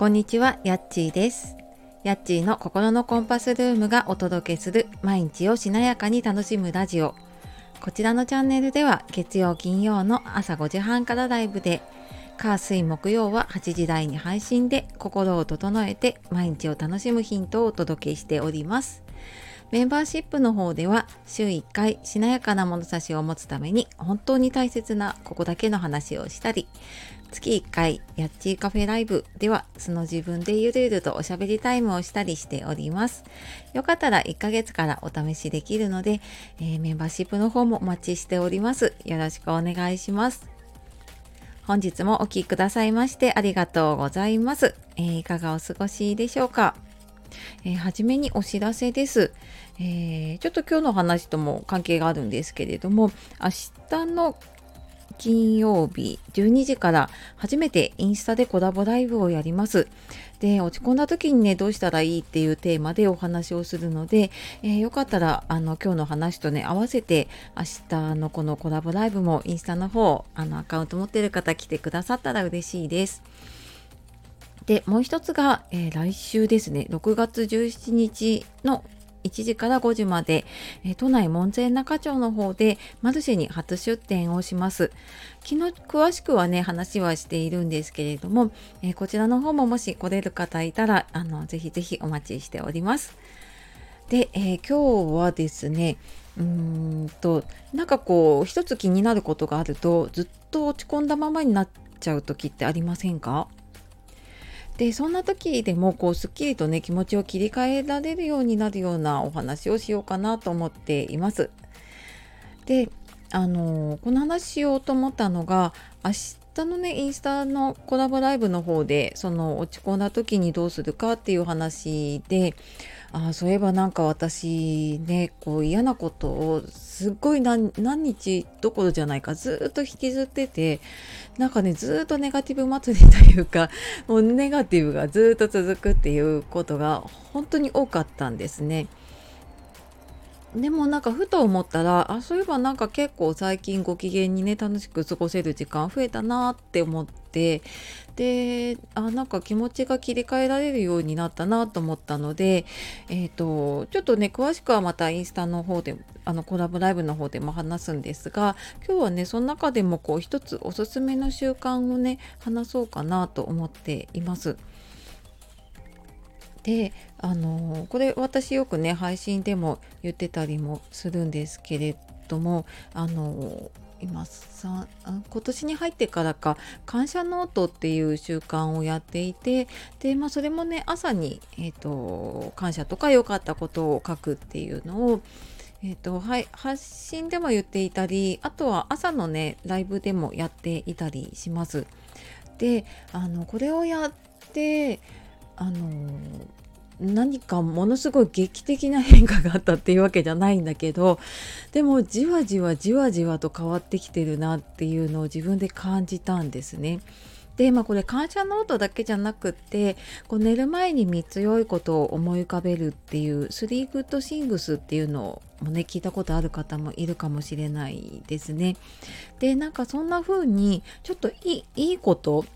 こんにちは、やっちーです。やっちーの心のコンパスルームがお届けする毎日をしなやかに楽しむラジオ。こちらのチャンネルでは月曜金曜の朝5時半からライブで、火水木曜は8時台に配信で心を整えて毎日を楽しむヒントをお届けしております。メンバーシップの方では週1回しなやかな物差しを持つために本当に大切なここだけの話をしたり月1回やっちーカフェライブでは素の自分でゆるゆるとおしゃべりタイムをしたりしております。よかったら1ヶ月からお試しできるので、えーメンバーシップの方もお待ちしております。よろしくお願いします。本日もお聴きくださいましてありがとうございます、えーいかがお過ごしでしょうか？えーはじめにお知らせです、えーちょっと今日の話とも関係があるんですけれども明日の金曜日12時から初めてインスタでコラボライブをやります。で落ち込んだ時にねどうしたらいいっていうテーマでお話をするので、えーよかったらあの今日の話とね合わせて明日のこのコラボライブもインスタの方あのアカウント持ってる方来てくださったら嬉しいです。でもう一つが、えー来週ですね6月17日の1時から5時まで、えー都内門前仲町の方でマルシェに初出店をします。昨日詳しくはね話はしているんですけれども、えーこちらの方ももし来れる方いたらあのぜひぜひお待ちしております。で、えー今日はですねうーんとなんかこう一つ気になることがあるとずっと落ち込んだままになっちゃう時ってありませんか？でそんな時でもこうすっきりとね気持ちを切り替えられるようになるようなお話をしようかなと思っています。であのこの話しようと思ったのが明日のねインスタのコラボライブの方でその落ち込んだ時にどうするかっていう話であそういえばなんか私ねこう嫌なことをすっごい何何日どころじゃないかずっと引きずっててなんかねずっとネガティブ祭りというかもうネガティブがずっと続くっていうことが本当に多かったんですね。でもなんかふと思ったらあそういえばなんか結構最近ご機嫌にね楽しく過ごせる時間増えたなって思ってであなんか気持ちが切り替えられるようになったなと思ったのでえっ、とちょっとね詳しくはまたインスタの方であのコラボライブの方でも話すんですが今日はねその中でもこう一つおすすめの習慣をね話そうかなと思っています。であのこれ私よくね配信でも言ってたりもするんですけれどもあの今さ今年に入ってからか感謝ノートっていう習慣をやっていてで、まあ、それもね朝に、えー、と感謝とか良かったことを書くっていうのをえーとはい、発信でも言っていたりあとは朝のねライブでもやっていたりします。であのこれをやってあの何かものすごい劇的な変化があったっていうわけじゃないんだけどでもじわじわじわじわと変わってきてるなっていうのを自分で感じたんですね。でまあこれ感謝ノートだけじゃなくってこう寝る前に3つ良いことを思い浮かべるっていう Three Good Things っていうのもね聞いたことある方もいるかもしれないですね。でなんかそんな風にちょっといいいいこと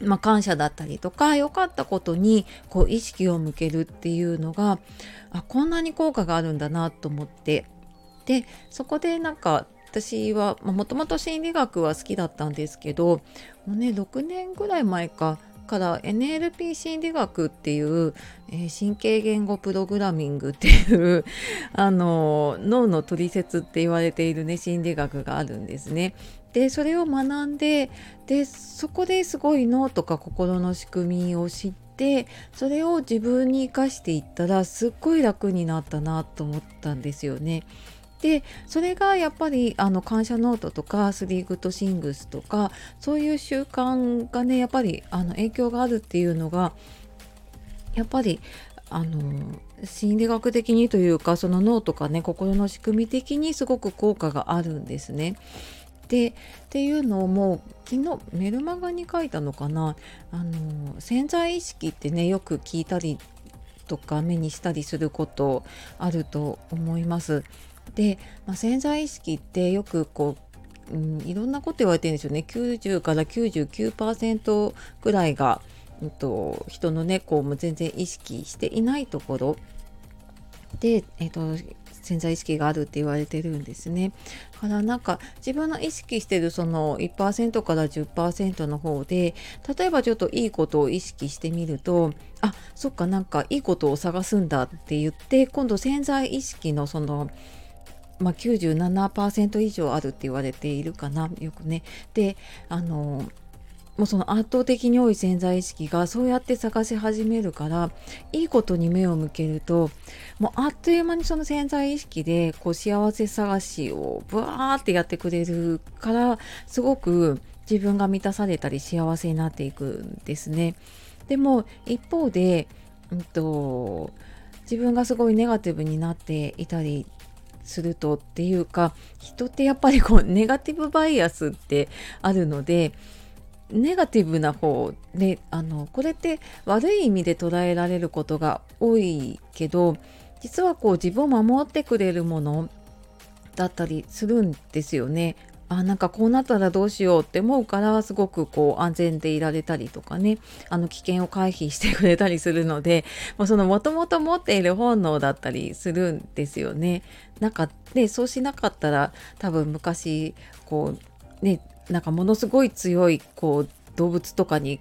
まあ、感謝だったりとか良かったことにこう意識を向けるっていうのがあこんなに効果があるんだなと思ってでそこでなんか私はもともと心理学は好きだったんですけどもうね6年ぐらい前かから NLP 心理学っていう、えー神経言語プログラミングっていうあの脳の取説って言われているね心理学があるんですね。でそれを学んででそこですごい脳とか心の仕組みを知ってそれを自分に生かしていったらすっごい楽になったなと思ったんですよね。でそれがやっぱりあの感謝ノートとか Three Good Things とかそういう習慣がねやっぱりあの影響があるっていうのがやっぱりあの心理学的にというかその脳とかね心の仕組み的にすごく効果があるんですね。でっていうのをもう昨日メルマガに書いたのかな。あの潜在意識ってねよく聞いたりとか目にしたりすることあると思います。で、まあ、潜在意識ってよくこう、うん、いろんなこと言われてるんですよね。90から99%ぐらいがうんと、人のねこうも全然意識していないところ。で、えーと潜在意識があるって言われてるんですね。だからなんか自分の意識してるその1%から10%の方で例えばちょっといいことを意識してみるとあそっかなんかいいことを探すんだって言って今度潜在意識のそのまあ、97%以上あるって言われているかなよくね。であのもうその圧倒的に多い潜在意識がそうやって探し始めるからいいことに目を向けるともうあっという間にその潜在意識でこう幸せ探しをブワーってやってくれるからすごく自分が満たされたり幸せになっていくんですね。でも一方で、うんと、自分がすごいネガティブになっていたりするとっていうか人ってやっぱりこうネガティブバイアスってあるのでネガティブな方であのこれって悪い意味で捉えられることが多いけど実はこう自分を守ってくれるものだったりするんですよね。あなんかこうなったらどうしようって思うからすごくこう安全でいられたりとかねあの危険を回避してくれたりするので もそのもともと持っている本能だったりするんですよね。なんかでそうしなかったら多分昔こうねなんかものすごい強いこう動物とかに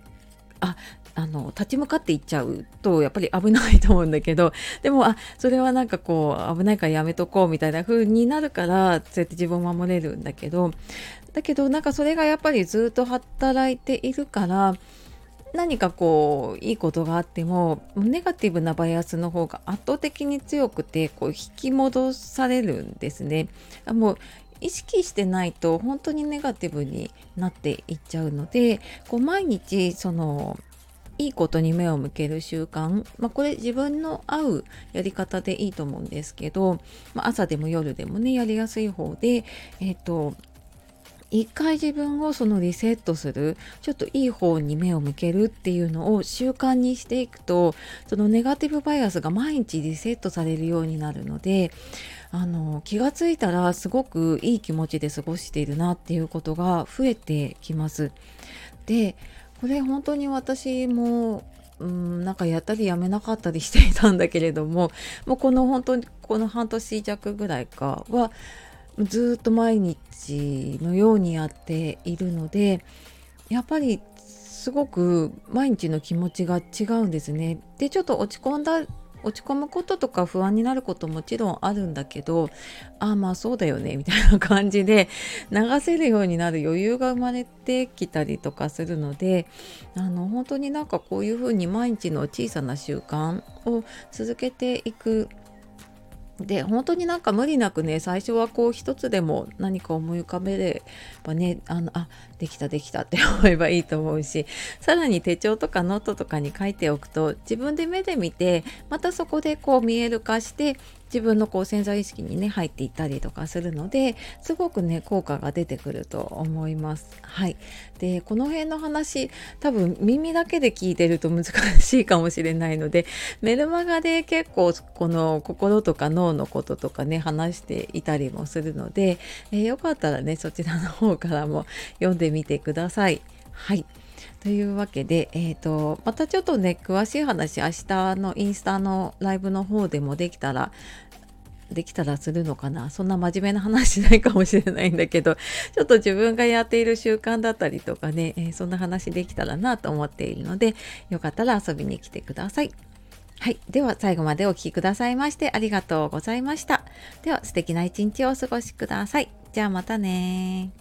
ああの立ち向かっていっちゃうとやっぱり危ないと思うんだけど でもあそれはなんかこう危ないからやめとこうみたいな風になるからそうやって自分を守れるんだけどだけどなんかそれがやっぱりずっと働いているから何かこういいことがあってもネガティブなバイアスの方が圧倒的に強くてこう引き戻されるんですね。もう意識してないと本当にネガティブになっていっちゃうのでこう毎日そのいいことに目を向ける習慣、まあ、これ自分の合うやり方でいいと思うんですけど、まあ、朝でも夜でもねやりやすい方でえ、ー、と一回自分をそのリセットするちょっといい方に目を向けるっていうのを習慣にしていくとそのネガティブバイアスが毎日リセットされるようになるのであの気がついたらすごくいい気持ちで過ごしているなっていうことが増えてきます。でこれ本当に私もうんなんかやったりやめなかったりしていたんだけれども もうこの本当にこの半年弱ぐらいかはずっと毎日のようにやっているのでやっぱりすごく毎日の気持ちが違うんですね。でちょっと落ち込んだ落ち込むこととか不安になることもちろんあるんだけどああまあそうだよねみたいな感じで流せるようになる余裕が生まれてきたりとかするのであの本当になんかこういうふうに毎日の小さな習慣を続けていくで本当になんか無理なくね最初はこう一つでも何か思い浮かべればねあのあできたできたって思えばいいと思うしさらに手帳とかノートとかに書いておくと自分で目で見てまたそこでこう見える化して自分のこう潜在意識にね入っていったりとかするのですごくね効果が出てくると思います。はい、でこの辺の話多分耳だけで聞いてると難しいかもしれないので メルマガで結構この心とか脳のこととかね話していたりもするので、えー、よかったらねそちらの方からも読んでみてください。はいというわけで、えーと、またちょっとね詳しい話明日のインスタのライブの方でもできたらできたらするのかなそんな真面目な話しないかもしれないんだけど ちょっと自分がやっている習慣だったりとかね、えー、そんな話できたらなと思っているのでよかったら遊びに来てください。はい。では最後までお聴きくださいましてありがとうございました。では素敵な一日をお過ごしください。じゃあまたね